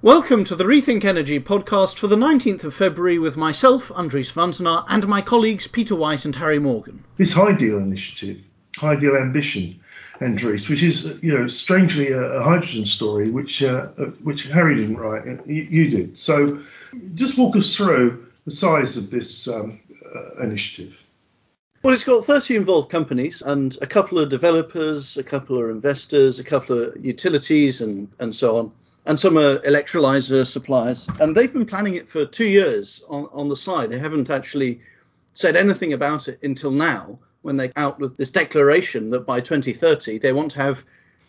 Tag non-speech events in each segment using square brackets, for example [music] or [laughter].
Welcome to the Rethink Energy podcast for the 19th of February with myself, Andries Wantenaar, and my colleagues Peter White and Harry Morgan. This HyDeal initiative, HyDeal Ambition, Andries, which is, you know, strangely a, a hydrogen story, which uh, uh which Harry didn't write, uh, you, you, did. So, just walk us through the size of this um, uh, initiative. Well, it's got 30 involved companies and a couple of developers, a couple of investors, a couple of utilities, and and so on and some are electrolyzer suppliers. And they've been planning it for two years on, on the side. They haven't actually said anything about it until now, when they out with this declaration that by 2030 they want to have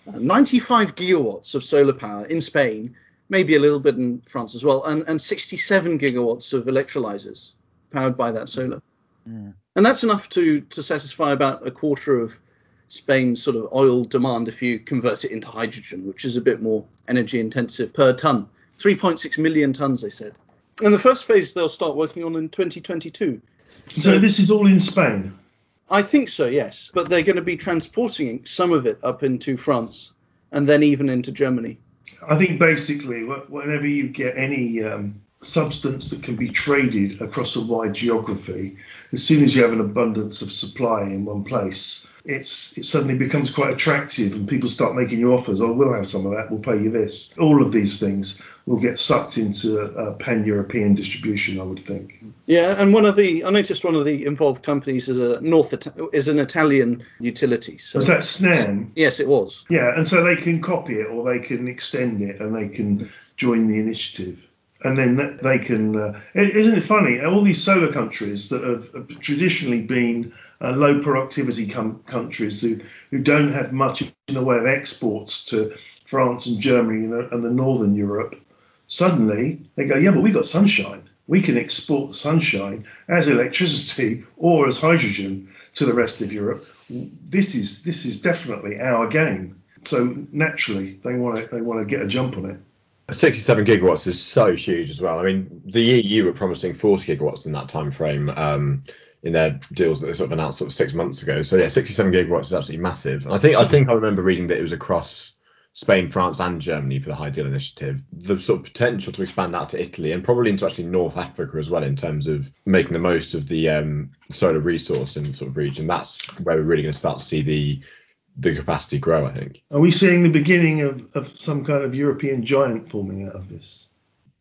uh, 95 gigawatts of solar power in Spain, maybe a little bit in France as well, and, and 67 gigawatts of electrolyzers powered by that solar. Mm. And that's enough to to satisfy about a quarter of Spain's sort of oil demand if you convert it into hydrogen, which is a bit more energy intensive per ton. 3.6 million tons, they said. And the first phase they'll start working on in 2022. So, so this is all in Spain? I think so, yes. But they're going to be transporting some of it up into France and then even into Germany. I think basically, whenever you get any um, substance that can be traded across a wide geography, as soon as you have an abundance of supply in one place, it's it suddenly becomes quite attractive and people start making you offers. Oh, we'll have some of that. We'll pay you this. All of these things will get sucked into pan-European distribution, I would think. Yeah, and one of the I noticed one of the involved companies is a North is an Italian utility. So was that Snam? Yes, it was. Yeah, and so they can copy it or they can extend it and they can join the initiative and then they can. Uh, isn't it funny? All these solar countries that have, traditionally been uh, low productivity com- countries who, who don't have much in the way of exports to France and Germany and the, and the northern Europe, suddenly they go, yeah, but we got sunshine. We can export the sunshine as electricity or as hydrogen to the rest of Europe. This is this is definitely our game. So naturally, they want to they want to get a jump on it. 67 gigawatts is so huge as well. I mean, the EU were promising 40 gigawatts in that time frame um, in their deals that they sort of announced sort of six months ago. So yeah, 67 gigawatts is absolutely massive. And I think I think I remember reading that it was across Spain, France, and Germany for the HyDeal Initiative. The sort of potential to expand that to Italy and probably into actually North Africa as well in terms of making the most of the um, solar resource in the sort of region. That's where we're really going to start to see the the capacity grow, I think. Are we seeing the beginning of, of some kind of European giant forming out of this?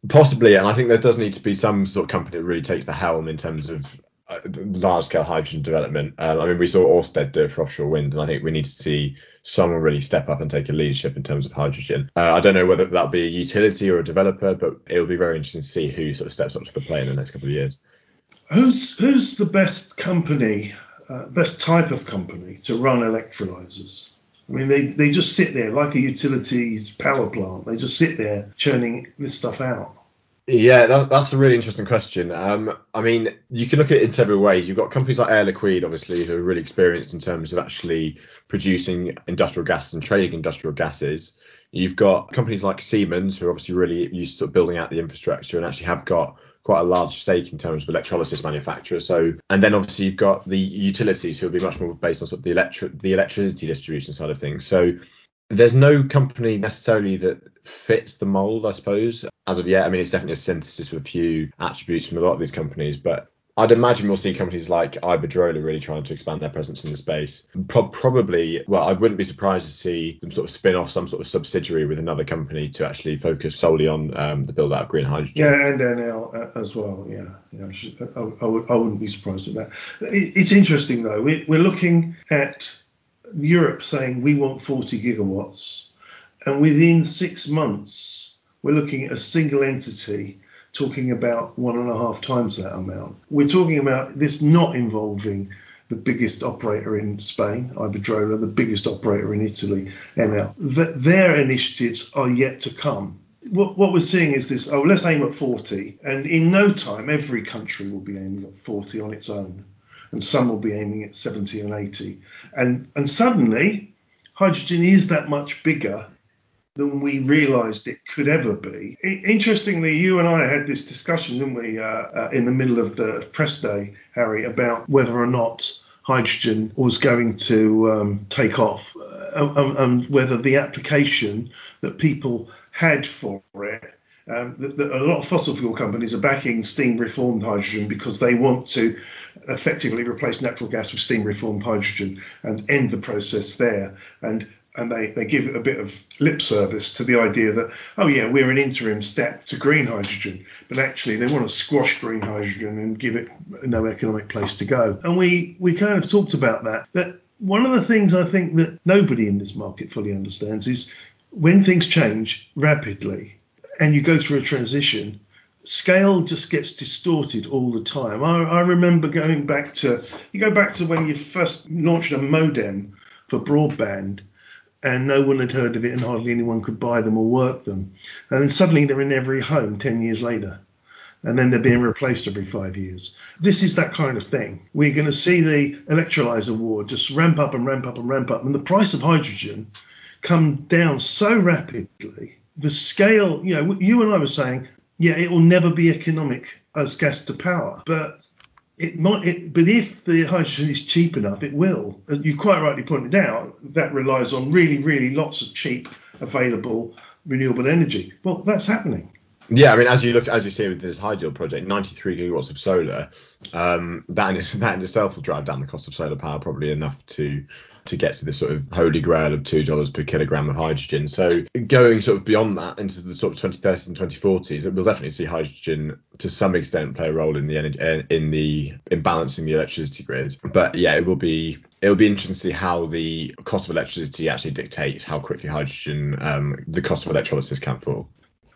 Possibly, and I think there does need to be some sort of company that really takes the helm in terms of uh, large scale hydrogen development. Um, I mean, we saw Orsted do it for offshore wind, and I think we need to see someone really step up and take a leadership in terms of hydrogen. Uh, I don't know whether that'll be a utility or a developer, but it will be very interesting to see who sort of steps up to the plate in the next couple of years. Who's who's the best company uh, best type of company to run electrolyzers. I mean, they, they just sit there like a utilities power plant. They just sit there churning this stuff out. Yeah, that, that's a really interesting question. Um, I mean, you can look at it in several ways. You've got companies like Air Liquide, obviously, who are really experienced in terms of actually producing industrial gases and trading industrial gases. You've got companies like Siemens, who are obviously really used to building out the infrastructure and actually have got quite a large stake in terms of electrolysis manufacturers. So, and then obviously you've got the utilities who will be much more based on sort of the electric the electricity distribution side of things. So there's no company necessarily that fits the mold, I suppose, as of yet. I mean, it's definitely a synthesis of a few attributes from a lot of these companies, but I'd imagine we'll see companies like Iberdrola really trying to expand their presence in the space. Pro- probably, well, I wouldn't be surprised to see them sort of spin off some sort of subsidiary with another company to actually focus solely on um, the build out of green hydrogen. Yeah, and Enel as well. Yeah, yeah I wouldn't be surprised at that. It's interesting though. We, we're looking at Europe saying we want 40 gigawatts, and within six months, we're looking at a single entity talking about one and a half times that amount. We're talking about this not involving the biggest operator in Spain, Iberdrola, the biggest operator in Italy, Enel. their initiatives are yet to come. What, what we're seeing is this oh, let's aim at 40. And in no time, every country will be aiming at 40 on its own. And some will be aiming at 70 and 80. And, and suddenly, hydrogen is that much bigger than we realised it could ever be. interestingly, you and I had this discussion, didn't we, uh, uh, in the middle of the press day, Harry, about whether or not hydrogen was going to um, take off uh, and whether the application that people had for it um, that, a lot of fossil fuel companies are backing steam reformed hydrogen because they want to effectively replace natural gas with steam reformed hydrogen and end the process there. And and they, they give a bit of lip service to the idea that, oh, yeah, we're an interim step to green hydrogen. But actually, they want to squash green hydrogen and give it no economic place to go. And we, we kind of talked about that. That one of the things I think that nobody in this market fully understands is when things change rapidly and you go through a transition, scale just gets distorted all the time. I, I remember going back to, you go back to when you first launched a modem for broadband and no one had heard of it and hardly anyone could buy them or work them. And then suddenly they're in every home 10 years later. And then they're being replaced every five years. This is that kind of thing. We're going to see the electrolyzer war just ramp up and ramp up and ramp up. And the price of hydrogen come down so rapidly. The scale, you know, you and I were saying, yeah, it will never be economic as gas to power. But it might, it, but if the hydrogen is cheap enough, it will. As you quite rightly pointed out, that relies on really, really lots of cheap, available renewable energy. Well, that's happening. Yeah, I mean, as you look, as you see with this HyDeal project, 93 gigawatts of solar, um, that in, [laughs] that in itself will drive down the cost of solar power probably enough to to get to this sort of holy grail of two dollars per kilogram of hydrogen. So going sort of beyond that into the sort of 2030s and 2040s, we'll definitely see hydrogen to some extent play a role in the energy uh, in the in balancing the electricity grid. But yeah, it will be it will be interesting to see how the cost of electricity actually dictates how quickly hydrogen um, the cost of electrolysis can fall.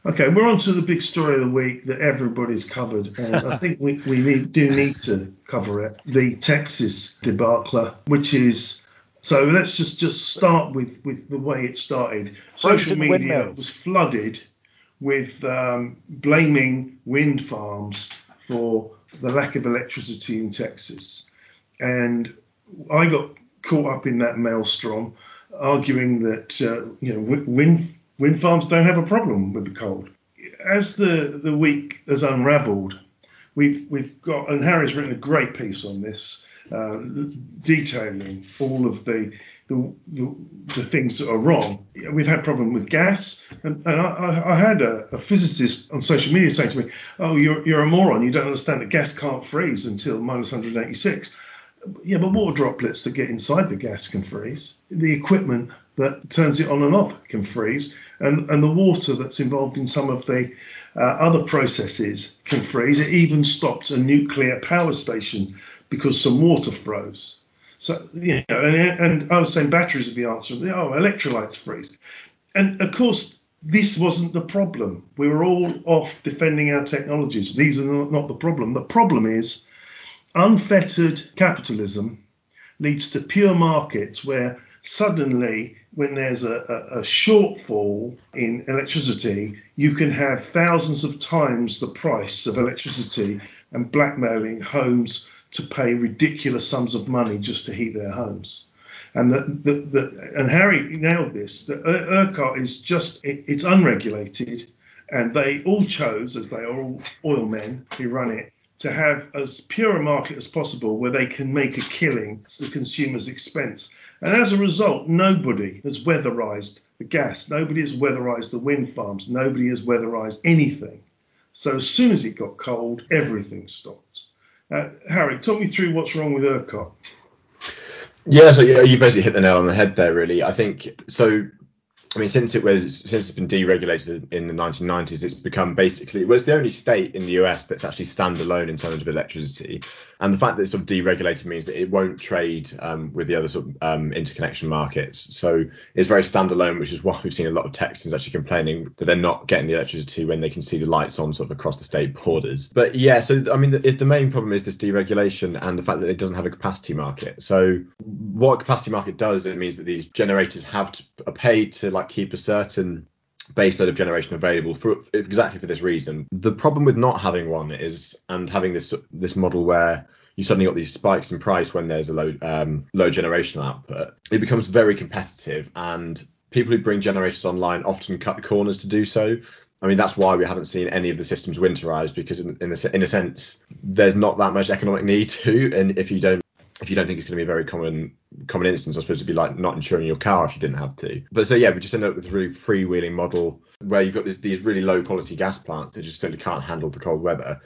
Okay, we're on to the big story of the week that everybody's covered, and I think we, we need, do need to cover it. The Texas debacle, which is so let's just just start with with the way it started. Social media windmills. was flooded with um, blaming wind farms for the lack of electricity in Texas, and I got caught up in that maelstrom, arguing that uh, you know wind wind farms don't have a problem with the cold. As the the week has unravelled, we've we've got and Harry's written a great piece on this uh, detailing all of the the, the, the, things that are wrong. We've had problem with gas, and, and I, I, had a, a, physicist on social media saying to me, "Oh, you're you're a moron. You don't understand that gas can't freeze until minus 186." Yeah, but water droplets that get inside the gas can freeze. The equipment that turns it on and off can freeze, and and the water that's involved in some of the uh, other processes can freeze. It even stopped a nuclear power station because some water froze. So, you know, and, and I was saying batteries are the answer. Oh, electrolytes freeze. And of course, this wasn't the problem. We were all off defending our technologies. These are not the problem. The problem is unfettered capitalism leads to pure markets where suddenly, when there's a, a, a, shortfall in electricity, you can have thousands of times the price of electricity and blackmailing homes to pay ridiculous sums of money just to heat their homes. And and Harry nailed this. The ERCOT is just it, it's unregulated, and they all chose, as they are all oil men who run it, to have as pure a market as possible where they can make a killing at the consumer's expense. And as a result, nobody has weatherized the gas, nobody has weatherized the wind farms, nobody has weatherized anything. So as soon as it got cold, everything stopped. Uh, Harry, talk me through what's wrong with ERCOT. Yeah, so you basically hit the nail on the head there, really. I think so. I mean, since it was since it's been deregulated in the 1990s, it's become basically well, it's the only state in the US that's actually standalone in terms of electricity. And the fact that it's sort of deregulated means that it won't trade um, with the other sort of um, interconnection markets. So it's very standalone, which is why we've seen a lot of Texans actually complaining that they're not getting the electricity when they can see the lights on sort of across the state borders. But yeah, so I mean, the, the main problem is this deregulation and the fact that it doesn't have a capacity market. So what a capacity market does, it means that these generators have to are paid to like like keep a certain base load of generation available for exactly for this reason. The problem with not having one is and having this this model where you suddenly got these spikes in price when there's a low um, low generational output. It becomes very competitive, and people who bring generators online often cut corners to do so. I mean, that's why we haven't seen any of the systems winterize because, in, in, a, in a sense, there's not that much economic need to. And if you don't if you don't think it's going to be a very common common instance, I suppose it'd be like not insuring your car if you didn't have to. But so yeah, we just end up with a really freewheeling model where you've got this, these really low quality gas plants that just simply can't handle the cold weather.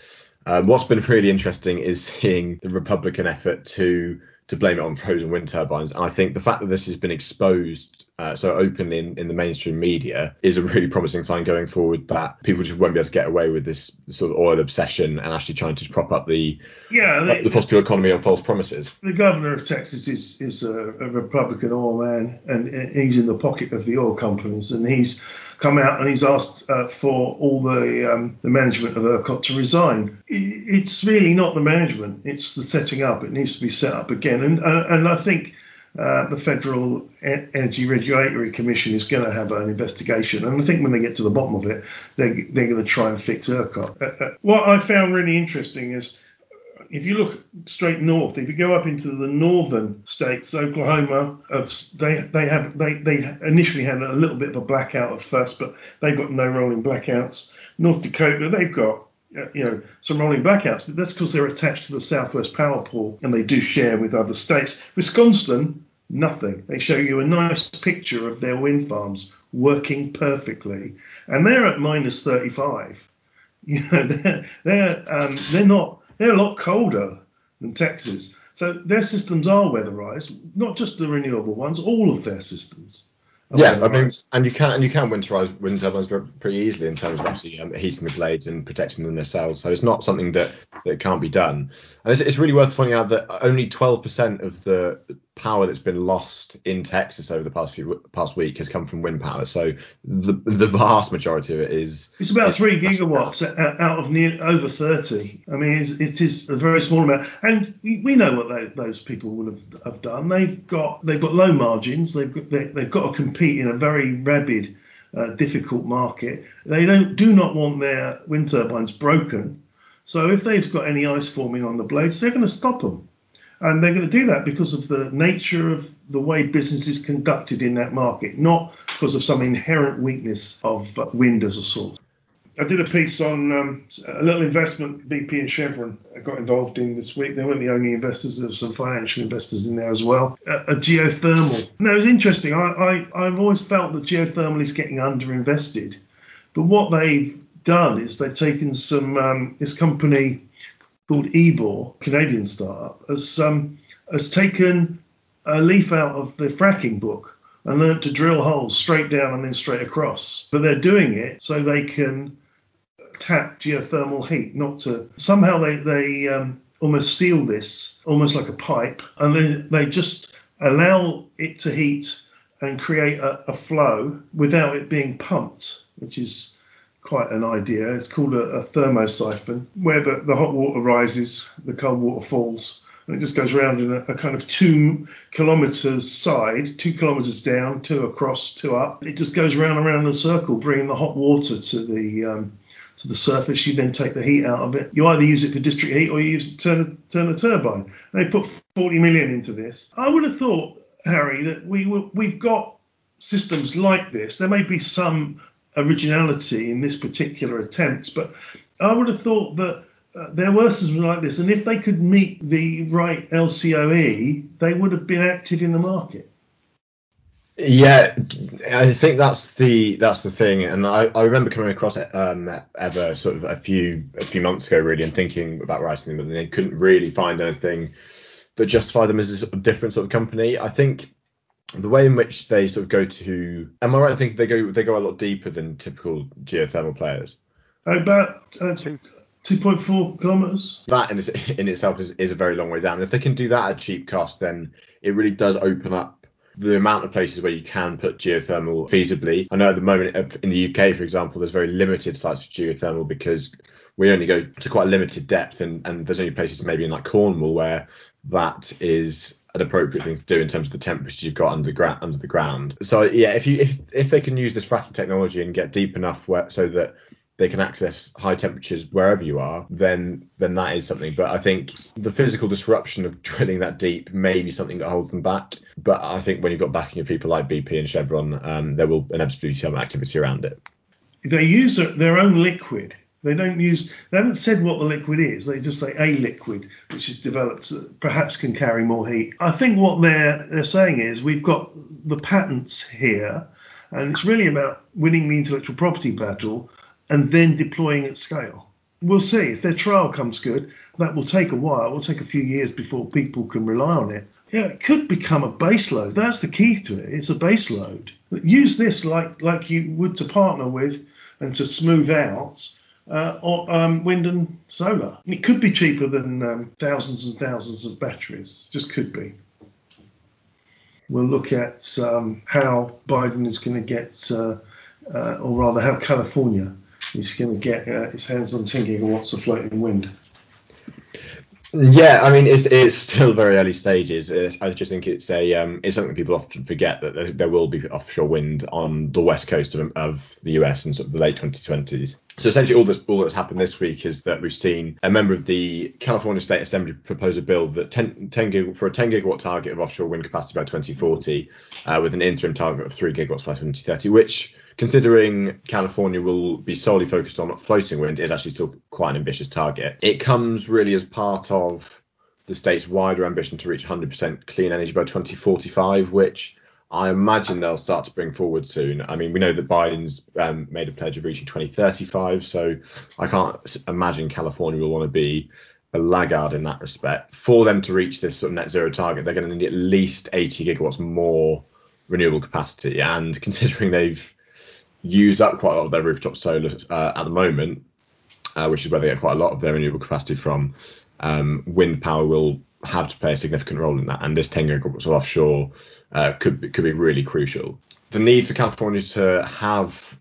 Um, what's been [laughs] really interesting is seeing the Republican effort to to blame it on frozen wind turbines. And I think the fact that this has been exposed uh, so openly in, in the mainstream media is a really promising sign going forward that people just won't be able to get away with this sort of oil obsession and actually trying to prop up the yeah the, the fossil economy on false promises. The governor of Texas is is a, a Republican oil man, and he's in the pocket of the oil companies, and he's come out and he's asked uh, for all the um, the management of ERCOT to resign. It's really not the management; it's the setting up. It needs to be set up again, and uh, and I think. Uh, the Federal Energy Regulatory Commission is going to have an investigation, and I think when they get to the bottom of it, they, they're going to try and fix ERCOT. Uh, uh, what I found really interesting is if you look straight north, if you go up into the northern states, Oklahoma, they they have they they initially had a little bit of a blackout at first, but they've got no rolling blackouts. North Dakota, they've got uh, you know some rolling blackouts, but that's because they're attached to the Southwest Power Pool and they do share with other states. Wisconsin, nothing. They show you a nice picture of their wind farms working perfectly, and they're at minus 35. [laughs] You know, they're they're um, they're not they're a lot colder than Texas. So their systems are weatherized, not just the renewable ones, all of their systems. Yeah, I mean, and you can and you can winterize wind turbines pretty easily in terms of actually um, heating the blades and protecting them themselves. So it's not something that that can't be done. And it's, it's really worth pointing out that only 12% of the power that's been lost in Texas over the past few past week has come from wind power. So the the vast majority of it is it's about three gigawatts out of near over 30. I mean, it's, it is a very small amount, and we know what they, those people would have, have done. They've got they've got low margins. They've got, they, have got to compete in a very rabid, uh, difficult market. They don't do not want their wind turbines broken. So if they've got any ice forming on the blades, they're going to stop them. And they're going to do that because of the nature of the way business is conducted in that market, not because of some inherent weakness of wind as a source. I did a piece on um, a little investment BP and Chevron got involved in this week. They weren't the only investors, there were some financial investors in there as well. A, a geothermal. Now, it was interesting. I, I, I've always felt that geothermal is getting underinvested. But what they've done is they've taken some, um, this company called Eavor, Canadian startup, has um, has taken a leaf out of the fracking book and learned to drill holes straight down and then straight across. But they're doing it so they can tap geothermal heat, not to somehow they they um, almost seal this almost like a pipe, and then they just allow it to heat and create a, a flow without it being pumped, which is quite an idea. It's called a, a thermosiphon, where the, the hot water rises, the cold water falls, and it just goes around in a, a, kind of two kilometers side, two kilometers down, two across, two up. It just goes round and round in a circle, bringing the hot water to the um, to the surface. You then take the heat out of it. You either use it for district heat or you use it to turn a, turn a turbine. They put 40 million into this. I would have thought, Harry, that we were, we've got systems like this. There may be some originality in this particular attempt, but I would have thought that uh, there were systems like this, and if they could meet the right LCOE, they would have been active in the market. Yeah, I think that's the that's the thing, and I, I remember coming across um, Eavor sort of a few a few months ago, really, and thinking about writing them, but they couldn't really find anything that justified them as a different sort of company. I think the way in which they sort of go to am I right in thinking they go they go a lot deeper than typical geothermal players? About uh, 2.4 kilometers. That in, in itself is, is a very long way down. If they can do that at cheap cost, then it really does open up the amount of places where you can put geothermal feasibly. I know at the moment in the UK, for example, there's very limited sites for geothermal because we only go to quite a limited depth, and, and there's only places maybe in like Cornwall where that is an appropriate thing to do in terms of the temperature you've got under ground under the ground. So yeah, if you if if they can use this fracking technology and get deep enough where, so that they can access high temperatures wherever you are, then then that is something. But I think the physical disruption of [laughs] drilling that deep may be something that holds them back. But I think when you've got backing of people like BP and Chevron, um, there will inevitably be some activity around it. They use their own liquid They don't use. They haven't said what the liquid is. They just say a liquid, which is developed perhaps can carry more heat. I think what they're they're saying is we've got the patents here, and it's really about winning the intellectual property battle and then deploying at scale. We'll see if their trial comes good. That will take a while. It will take a few years before people can rely on it. Yeah, it could become a base load. That's the key to it. It's a base load. Use this like like you would to partner with and to smooth out uh, or um, wind and solar. It could be cheaper than um, thousands and thousands of batteries. Just could be. We'll look at um, how Biden is going to get, uh, uh, or rather, how California is going to get uh, its hands on 10 gigawatts of floating wind. Yeah, I mean it's it's still very early stages. I just think it's a um, it's something people often forget that there, there, will be offshore wind on the west coast of, of the US in sort of the late 2020s. So essentially, all that's all that's happened this week is that we've seen a member of the California State Assembly propose a bill that 10, 10 gig, for a 10 gigawatt target of offshore wind capacity by 2040, uh, with an interim target of 3 gigawatts by 2030, which considering California will be solely focused on floating wind, is actually still quite an ambitious target. It comes really as part of the state's wider ambition to reach 100% clean energy by 2045, which I imagine they'll start to bring forward soon. I mean, we know that Biden's um, made a pledge of reaching 2035, so I can't imagine California will want to be a laggard in that respect. For them to reach this sort of net zero target, they're going to need at least 80 gigawatts more renewable capacity. And considering they've use up quite a lot of their rooftop solar uh, at the moment, uh, which is where they get quite a lot of their renewable capacity from. Um, wind power will have to play a significant role in that, and this 10 gigawatts of offshore uh, could be, could be really crucial. The need for California to have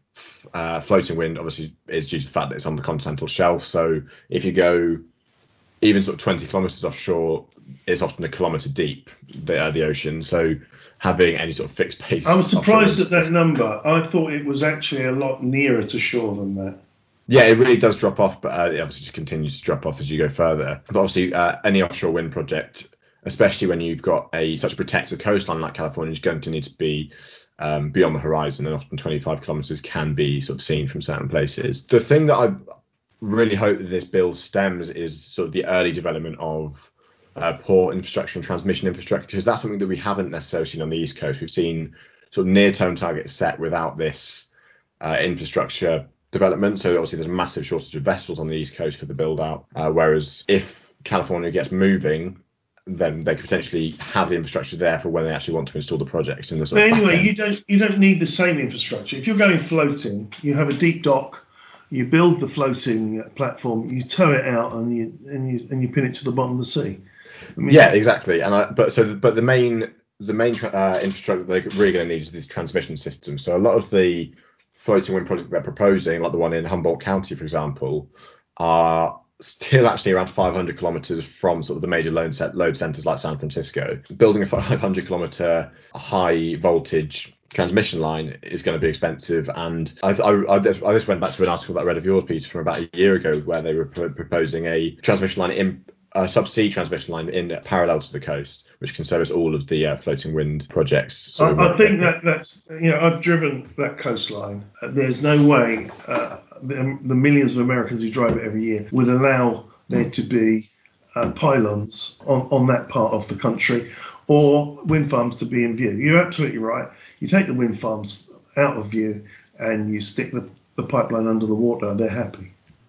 uh, floating wind obviously is due to the fact that it's on the continental shelf. So if you go even sort of 20 kilometers offshore, is often a kilometer deep the, uh, the ocean. So having any sort of fixed base. i'm surprised at that number. I thought it was actually a lot nearer to shore than that. Yeah, it really does drop off, but uh, it obviously just continues to drop off as you go further. But obviously, uh, any offshore wind project, especially when you've got a such a protected coastline like California, is going to need to be um, beyond the horizon, and often 25 kilometres can be sort of seen from certain places. The thing that I really hope that this bill stems is sort of the early development of uh, port infrastructure and transmission infrastructure, because that's something that we haven't necessarily seen on the East Coast. We've seen sort of near-term targets set without this uh, infrastructure development. So obviously there's a massive shortage of vessels on the East Coast for the build out. Uh, whereas if California gets moving, then they could potentially have the infrastructure there for when they actually want to install the projects in the sort but anyway, you don't you don't need the same infrastructure. If you're going floating, you have a deep dock you build the floating platform, you tow it out, and you and you and you pin it to the bottom of the sea. I mean, yeah, exactly. And I, but so but the main the main uh, infrastructure they're really going to need is this transmission system. So a lot of the floating wind projects they're proposing, like the one in Humboldt County, for example, are still actually around 500 kilometers from sort of the major load, set, load centers like San Francisco. Building a 500 kilometer high voltage transmission line is going to be expensive. And I, I, I, just, went back to an article that I read of yours, Peter, from about a year ago, where they were proposing a transmission line in a subsea transmission line in parallel to the coast, which can service all of the uh, floating wind projects. I, I think that that's you know I've driven that coastline. There's no way uh, the, the, millions of Americans who drive it every year would allow there to be uh, pylons on, on that part of the country or wind farms to be in view. You're absolutely right. You take the wind farms out of view and you stick the, the pipeline under the water, they're happy.